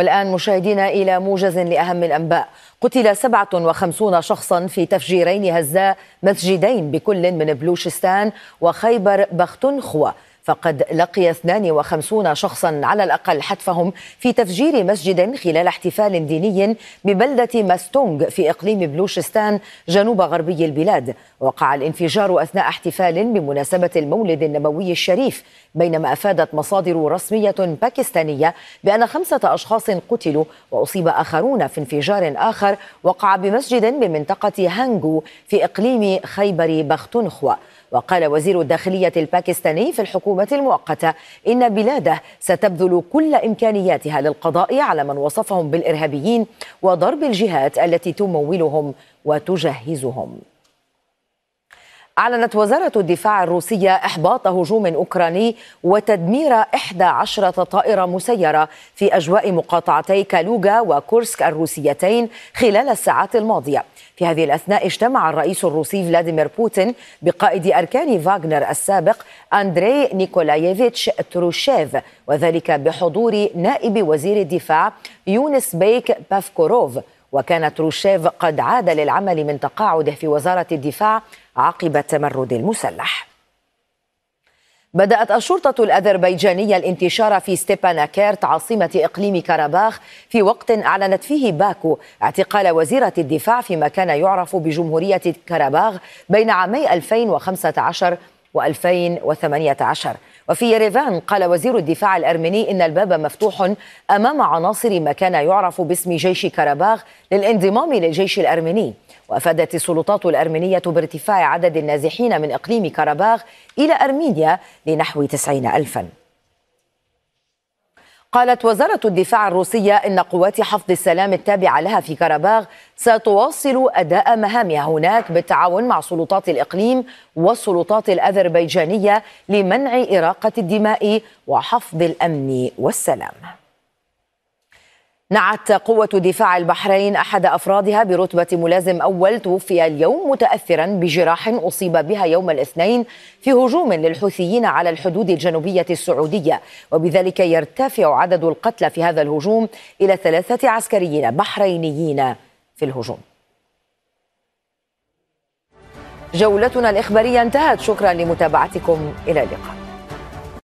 والآن مشاهدينا إلى موجز لأهم الأنباء. قتل 57 شخصا في تفجيرين هزا مسجدين بكل من بلوشستان وخيبر بختنخوة فقد لقي 52 شخصا على الأقل حتفهم في تفجير مسجد خلال احتفال ديني ببلدة ماستونغ في إقليم بلوشستان جنوب غربي البلاد. وقع الانفجار أثناء احتفال بمناسبة المولد النبوي الشريف بينما أفادت مصادر رسمية باكستانية بأن خمسة أشخاص قتلوا وأصيب آخرون في انفجار آخر وقع بمسجد بمنطقة هانجو في إقليم خيبر بختنخوة وقال وزير الداخلية الباكستاني في الحكومة المؤقتة إن بلاده ستبذل كل إمكانياتها للقضاء على من وصفهم بالإرهابيين وضرب الجهات التي تمولهم وتجهزهم. أعلنت وزارة الدفاع الروسية إحباط هجوم أوكراني وتدمير 11 طائرة مسيرة في أجواء مقاطعتي كالوغا وكورسك الروسيتين خلال الساعات الماضية. في هذه الأثناء اجتمع الرئيس الروسي فلاديمير بوتين بقائد أركان فاغنر السابق أندري نيكولاييفيتش تروشيف وذلك بحضور نائب وزير الدفاع يونس بيك يفكوروف وكان تروشيف قد عاد للعمل من تقاعده في وزارة الدفاع عقب التمرد المسلح. بدأت الشرطة الأذربيجانية الانتشار في ستيباناكيرت عاصمة إقليم كاراباخ في وقت أعلنت فيه باكو اعتقال وزير الدفاع فيما كان يعرف بجمهورية كاراباخ بين عامي 2015 و2018 وفي يريفان قال وزير الدفاع الأرمني إن الباب مفتوح أمام عناصر ما كان يعرف باسم جيش كاراباخ للانضمام للجيش الأرمني وأفادت السلطات الأرمينية بارتفاع عدد النازحين من إقليم كاراباخ إلى أرمينيا لنحو تسعين الفا. قالت وزارة الدفاع الروسية إن قوات حفظ السلام التابعة لها في كاراباغ ستواصل أداء مهامها هناك بالتعاون مع سلطات الإقليم والسلطات الأذربيجانية لمنع إراقة الدماء وحفظ الأمن والسلام. نعت قوة دفاع البحرين أحد أفرادها برتبة ملازم أول توفي اليوم متأثرا بجراح أصيب بها يوم الاثنين في هجوم للحوثيين على الحدود الجنوبية السعودية. وبذلك يرتفع عدد القتلى في هذا الهجوم إلى ثلاثة عسكريين بحرينيين في الهجوم. جولتنا الإخبارية انتهت. شكرا لمتابعتكم. إلى اللقاء.